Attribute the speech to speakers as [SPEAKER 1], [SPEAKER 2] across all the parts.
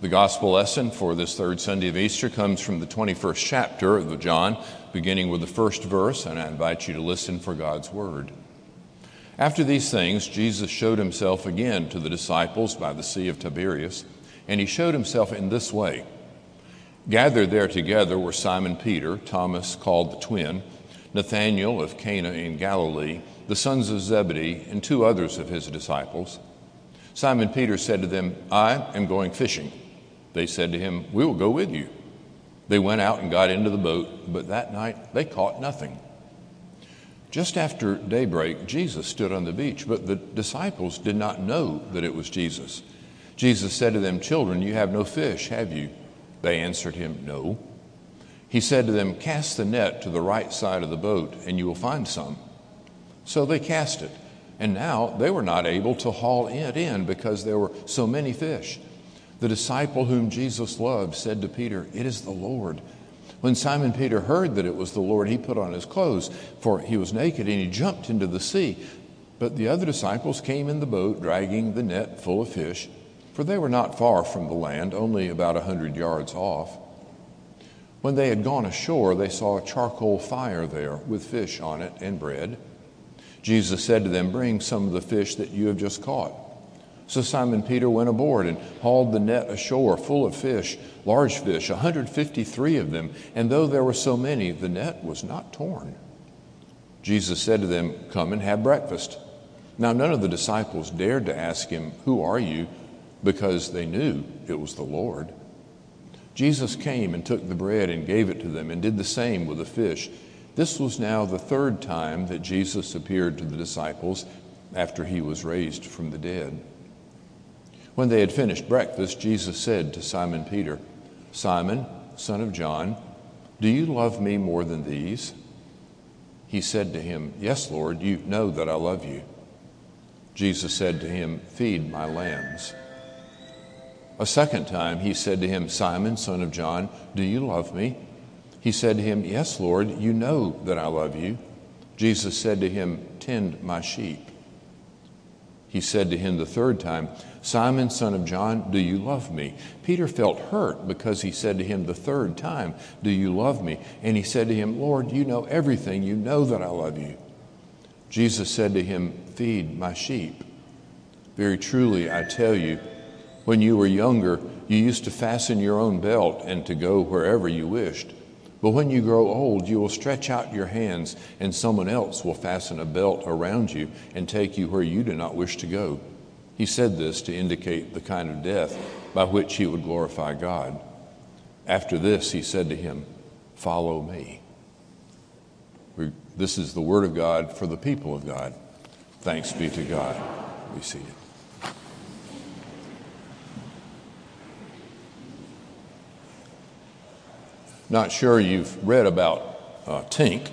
[SPEAKER 1] The gospel lesson for this third Sunday of Easter comes from the 21st chapter of John, beginning with the first verse, and I invite you to listen for God's word. After these things, Jesus showed himself again to the disciples by the Sea of Tiberias, and he showed himself in this way. Gathered there together were Simon Peter, Thomas called the twin, Nathanael of Cana in Galilee, the sons of Zebedee, and two others of his disciples. Simon Peter said to them, I am going fishing. They said to him, We will go with you. They went out and got into the boat, but that night they caught nothing. Just after daybreak, Jesus stood on the beach, but the disciples did not know that it was Jesus. Jesus said to them, Children, you have no fish, have you? They answered him, No. He said to them, Cast the net to the right side of the boat, and you will find some. So they cast it, and now they were not able to haul it in because there were so many fish. The disciple whom Jesus loved said to Peter, It is the Lord. When Simon Peter heard that it was the Lord, he put on his clothes, for he was naked, and he jumped into the sea. But the other disciples came in the boat, dragging the net full of fish, for they were not far from the land, only about a hundred yards off. When they had gone ashore, they saw a charcoal fire there with fish on it and bread. Jesus said to them, Bring some of the fish that you have just caught. So Simon Peter went aboard and hauled the net ashore full of fish, large fish, 153 of them, and though there were so many, the net was not torn. Jesus said to them, Come and have breakfast. Now none of the disciples dared to ask him, Who are you? because they knew it was the Lord. Jesus came and took the bread and gave it to them and did the same with the fish. This was now the third time that Jesus appeared to the disciples after he was raised from the dead. When they had finished breakfast, Jesus said to Simon Peter, Simon, son of John, do you love me more than these? He said to him, Yes, Lord, you know that I love you. Jesus said to him, Feed my lambs. A second time he said to him, Simon, son of John, do you love me? He said to him, Yes, Lord, you know that I love you. Jesus said to him, Tend my sheep. He said to him the third time, Simon, son of John, do you love me? Peter felt hurt because he said to him the third time, Do you love me? And he said to him, Lord, you know everything. You know that I love you. Jesus said to him, Feed my sheep. Very truly, I tell you, when you were younger, you used to fasten your own belt and to go wherever you wished. But when you grow old, you will stretch out your hands, and someone else will fasten a belt around you and take you where you do not wish to go. He said this to indicate the kind of death by which he would glorify God. After this, he said to him, Follow me. We, this is the word of God for the people of God. Thanks be to God. Be seated. Not sure you've read about uh, Tink.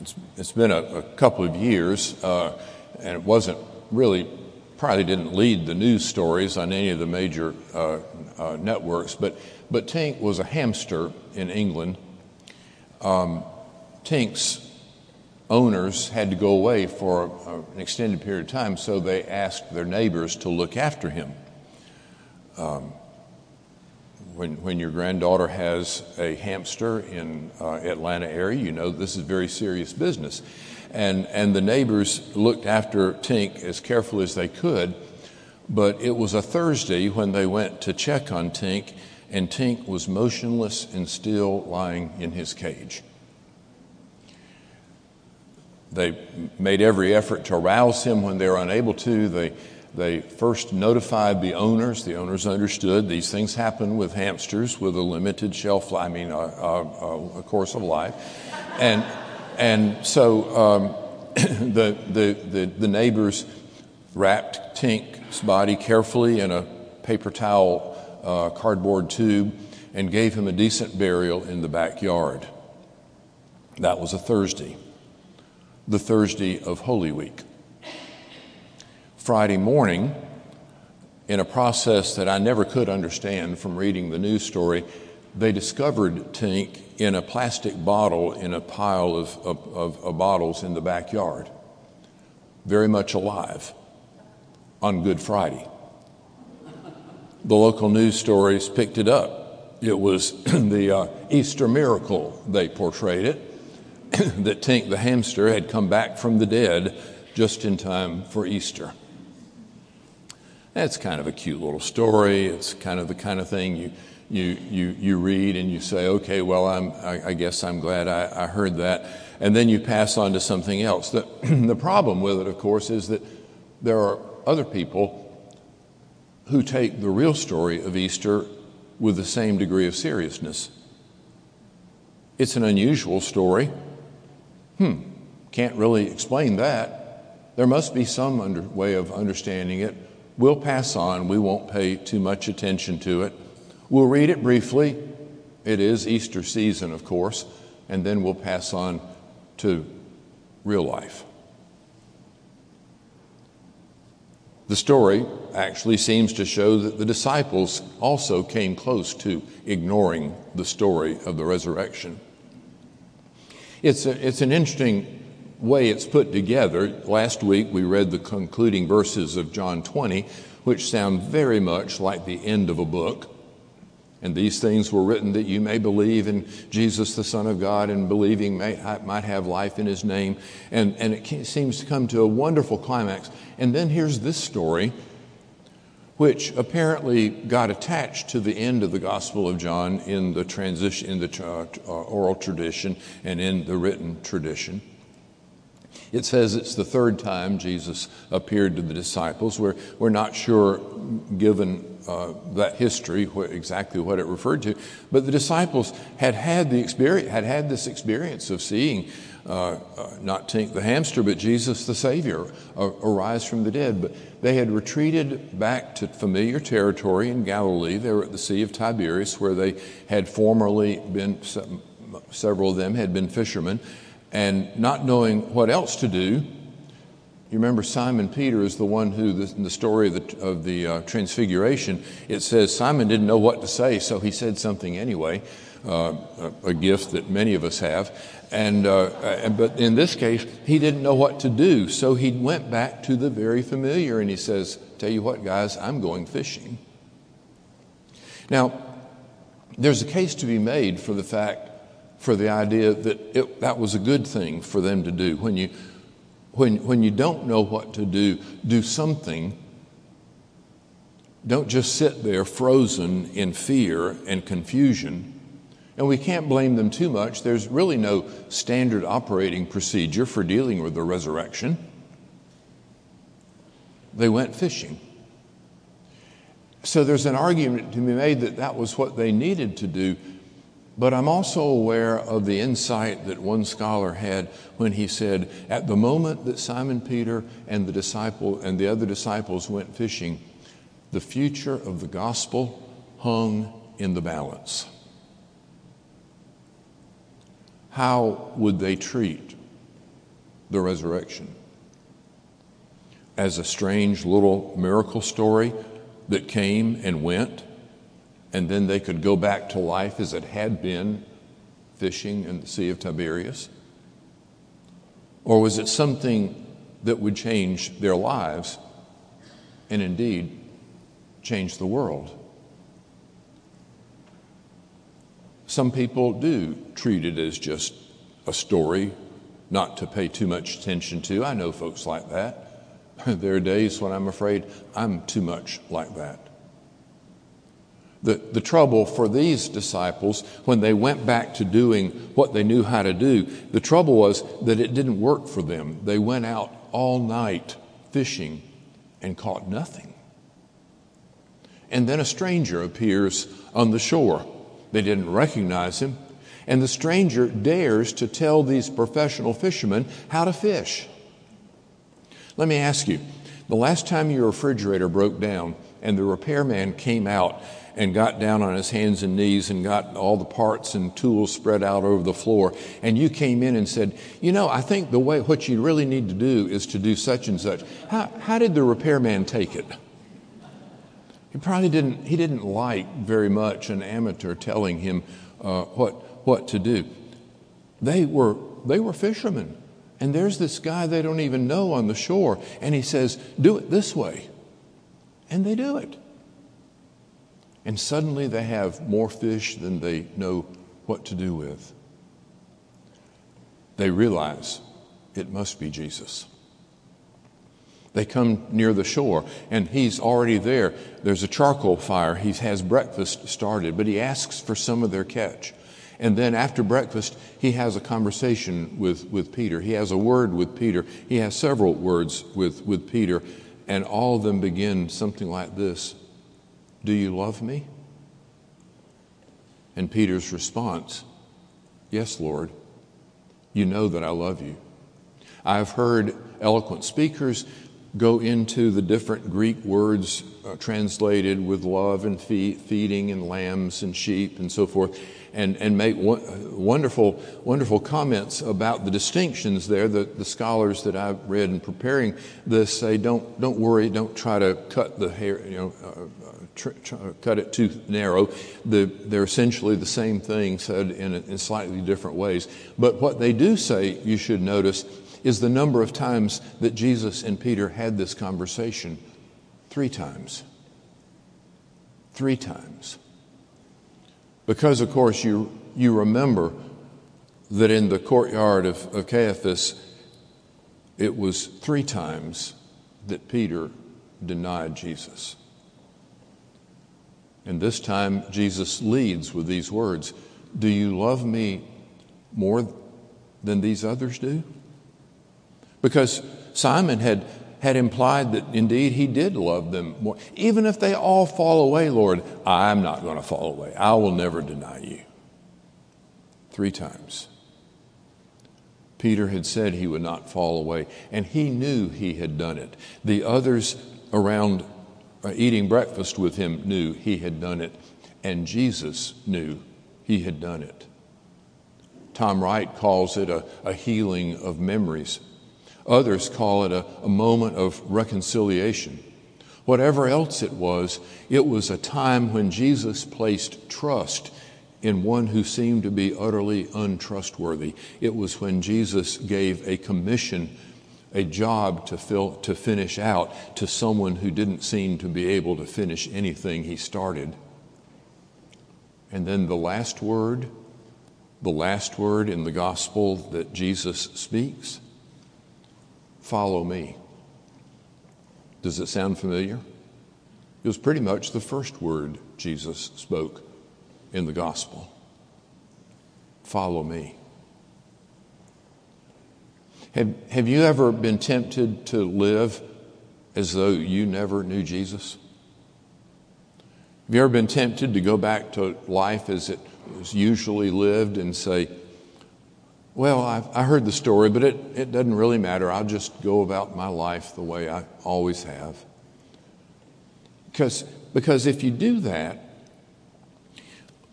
[SPEAKER 1] It's, it's been a, a couple of years, uh, and it wasn't really probably didn't lead the news stories on any of the major uh, uh, networks, but, but Tink was a hamster in England. Um, Tink's owners had to go away for a, an extended period of time, so they asked their neighbors to look after him. Um, when, when your granddaughter has a hamster in uh, Atlanta area, you know this is very serious business and, and the neighbors looked after Tink as carefully as they could. But it was a Thursday when they went to check on Tink, and Tink was motionless and still lying in his cage. They made every effort to arouse him when they were unable to. They, they first notified the owners. The owners understood these things happen with hamsters with a limited shelf, I mean, a, a, a course of life. And and so um, the, the, the, the, neighbors wrapped Tink's body carefully in a paper towel uh, cardboard tube and gave him a decent burial in the backyard. That was a Thursday, the Thursday of Holy Week. Friday morning, in a process that I never could understand from reading the news story, they discovered Tink in a plastic bottle in a pile of, of, of, bottles in the backyard, very much alive on Good Friday. the local news stories picked it up. It was the uh, Easter miracle, they portrayed it, that Tink the hamster had come back from the dead just in time for Easter. That's kind of a cute little story. It's kind of the kind of thing you, you, you, you read and you say, okay, well, I'm, I, I guess I'm glad I, I heard that. And then you pass on to something else. The, the problem with it, of course, is that there are other people who take the real story of Easter with the same degree of seriousness. It's an unusual story. Hmm, can't really explain that. There must be some under, way of understanding it. We'll pass on, we won't pay too much attention to it. We'll read it briefly. It is Easter season, of course, and then we'll pass on to real life. The story actually seems to show that the disciples also came close to ignoring the story of the resurrection. It's, a, it's an interesting way it's put together. Last week we read the concluding verses of John 20, which sound very much like the end of a book. And these things were written that you may believe in Jesus, the Son of God, and believing may, might have life in His name. And, and it seems to come to a wonderful climax. And then here's this story, which apparently got attached to the end of the Gospel of John in the transition, in the uh, oral tradition and in the written tradition. It says it's the third time Jesus appeared to the disciples. We're, we're not sure, given uh, that history, exactly what it referred to. But the disciples had had the experience, had had this experience of seeing uh, uh, not Tink the hamster, but Jesus the Savior arise from the dead. But they had retreated back to familiar territory in Galilee. They were at the Sea of Tiberias, where they had formerly been. Several of them had been fishermen, and not knowing what else to do, you remember Simon Peter is the one who, in the story of the, of the uh, Transfiguration, it says Simon didn't know what to say, so he said something anyway, uh, a, gift that many of us have. And, uh, but in this case, he didn't know what to do, so he went back to the very familiar and he says, Tell you what, guys, I'm going fishing. Now, there's a case to be made for the fact, for the idea that it, that was a good thing for them to do. When you when, when you don't know what to do, do something. Don't just sit there frozen in fear and confusion. And we can't blame them too much. There's really no standard operating procedure for dealing with the resurrection. They went fishing. So there's an argument to be made that that was what they needed to do but I'm also aware of the insight that one scholar had when he said, at the moment that Simon Peter and the disciple and the other disciples went fishing, the future of the gospel hung in the balance. How would they treat the resurrection? As a strange little miracle story that came and went? And then they could go back to life as it had been fishing in the Sea of Tiberias? Or was it something that would change their lives and indeed change the world? Some people do treat it as just a story not to pay too much attention to. I know folks like that. There are days when I'm afraid I'm too much like that. The, the trouble for these disciples, when they went back to doing what they knew how to do, the trouble was that it didn't work for them. They went out all night fishing and caught nothing. And then a stranger appears on the shore. They didn't recognize him. And the stranger dares to tell these professional fishermen how to fish. Let me ask you the last time your refrigerator broke down and the repairman came out and got down on his hands and knees and got all the parts and tools spread out over the floor. And you came in and said, You know, I think the way what you really need to do is to do such and such. How, how did the repairman take it? He probably didn't, he didn't like very much an amateur telling him uh, what, what to do. They were, they were fishermen. And there's this guy they don't even know on the shore, and he says, Do it this way. And they do it. And suddenly they have more fish than they know what to do with. They realize it must be Jesus. They come near the shore, and he's already there. There's a charcoal fire. He has breakfast started, but he asks for some of their catch. And then after breakfast, he has a conversation with, with Peter. He has a word with Peter. He has several words with, with Peter, and all of them begin something like this Do you love me? And Peter's response, Yes, Lord. You know that I love you. I've heard eloquent speakers go into the different Greek words uh, translated with love and feeding and lambs and sheep and so forth, and, and make wonderful, wonderful comments about the distinctions there. The, the scholars that I've read in preparing this say, don't, don't worry, don't try to cut the hair, you know, uh, tr- tr- cut it too narrow. The, they're essentially the same thing said in, in slightly different ways. But what they do say, you should notice, is the number of times that Jesus and Peter had this conversation. Three times. Three times. Because, of course, you, you remember that in the courtyard of, of Caiaphas, it was three times that Peter denied Jesus. And this time, Jesus leads with these words Do you love me more than these others do? Because Simon had, had implied that indeed he did love them more. Even if they all fall away, Lord, I'm not going to fall away. I will never deny you. Three times. Peter had said he would not fall away, and he knew he had done it. The others around uh, eating breakfast with him knew he had done it, and Jesus knew he had done it. Tom Wright calls it a, a healing of memories. Others call it a, a moment of reconciliation. Whatever else it was, it was a time when Jesus placed trust in one who seemed to be utterly untrustworthy. It was when Jesus gave a commission, a job to, fill, to finish out to someone who didn't seem to be able to finish anything he started. And then the last word, the last word in the gospel that Jesus speaks Follow me. Does it sound familiar? It was pretty much the first word Jesus spoke in the gospel. Follow me. Have, have you ever been tempted to live as though you never knew Jesus? Have you ever been tempted to go back to life as it was usually lived and say, well, I've, I heard the story, but it, it doesn't really matter. I'll just go about my life the way I always have. Because, because if you do that,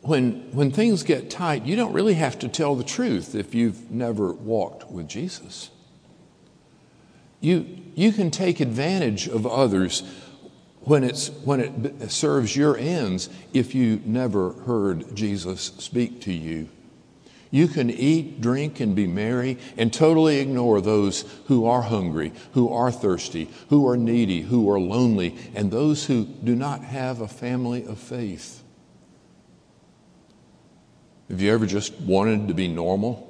[SPEAKER 1] when, when things get tight, you don't really have to tell the truth if you've never walked with Jesus. You, you can take advantage of others when, it's, when it serves your ends if you never heard Jesus speak to you you can eat, drink, and be merry and totally ignore those who are hungry, who are thirsty, who are needy, who are lonely, and those who do not have a family of faith. Have you ever just wanted to be normal?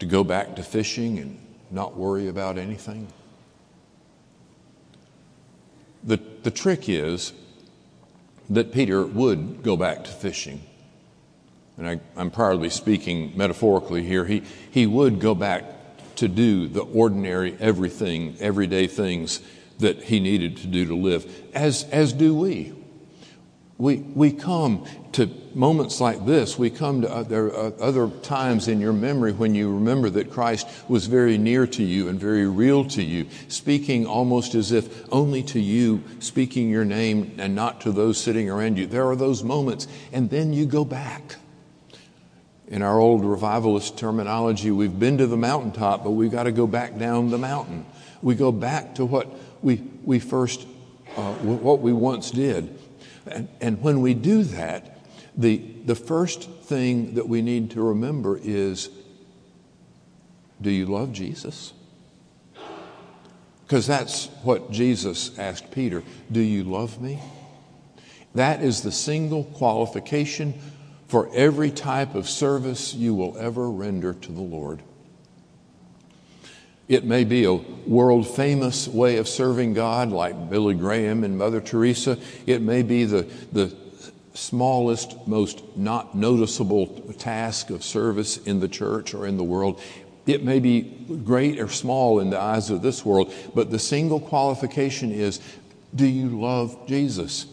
[SPEAKER 1] To go back to fishing and not worry about anything? The, the trick is that Peter would go back to fishing and I, am probably speaking metaphorically here, he, he would go back to do the ordinary, everything, everyday things that he needed to do to live, as, as do we. We, we come to moments like this. We come to other, uh, other times in your memory when you remember that Christ was very near to you and very real to you, speaking almost as if only to you, speaking your name and not to those sitting around you. There are those moments, and then you go back in our old revivalist terminology, we've been to the mountaintop, but we've got to go back down the mountain. We go back to what we, we first, uh, what we once did. And, and when we do that, the, the first thing that we need to remember is do you love Jesus? Because that's what Jesus asked Peter Do you love me? That is the single qualification for every type of service you will ever render to the Lord. It may be a world famous way of serving God, like Billy Graham and Mother Teresa. It may be the, the smallest, most not noticeable task of service in the church or in the world. It may be great or small in the eyes of this world, but the single qualification is do you love Jesus?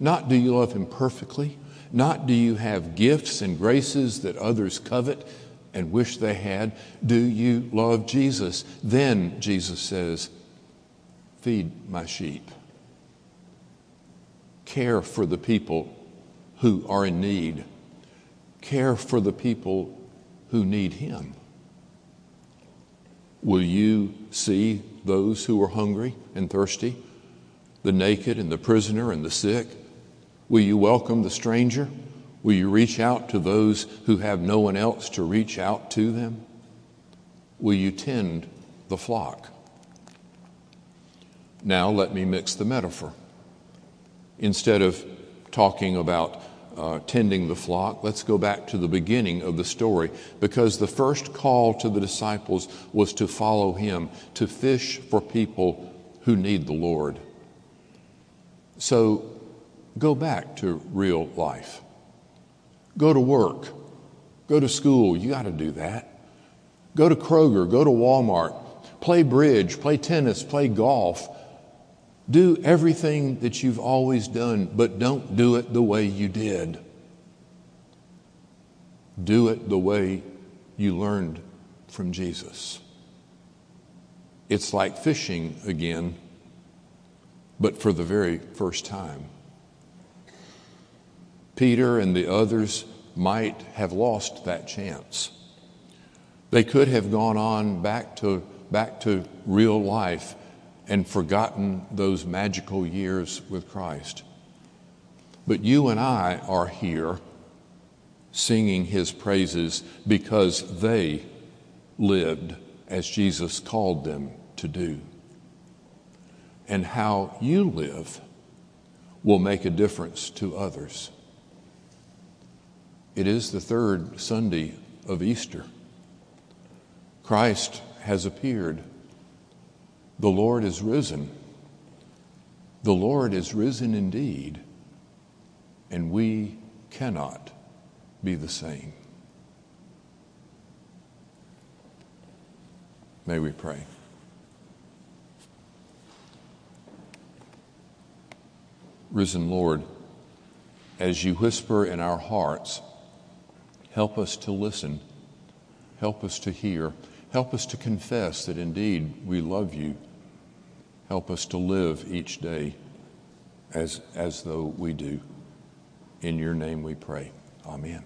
[SPEAKER 1] Not do you love him perfectly, not do you have gifts and graces that others covet, and wish they had? Do you love Jesus? Then Jesus says, Feed my sheep. Care for the people who are in need. Care for the people who need Him. Will you see those who are hungry and thirsty, the naked and the prisoner and the sick? Will you welcome the stranger? Will you reach out to those who have no one else to reach out to them? Will you tend the flock? Now, let me mix the metaphor. Instead of talking about uh, tending the flock, let's go back to the beginning of the story because the first call to the disciples was to follow him, to fish for people who need the Lord. So go back to real life. Go to work. Go to school. You got to do that. Go to Kroger. Go to Walmart. Play bridge. Play tennis. Play golf. Do everything that you've always done, but don't do it the way you did. Do it the way you learned from Jesus. It's like fishing again, but for the very first time. Peter and the others might have lost that chance. They could have gone on back to, back to real life and forgotten those magical years with Christ. But you and I are here singing his praises because they lived as Jesus called them to do. And how you live will make a difference to others. It is the third Sunday of Easter. Christ has appeared. The Lord is risen. The Lord is risen indeed, and we cannot be the same. May we pray. Risen Lord, as you whisper in our hearts, Help us to listen. Help us to hear. Help us to confess that indeed we love you. Help us to live each day as, as though we do. In your name we pray. Amen.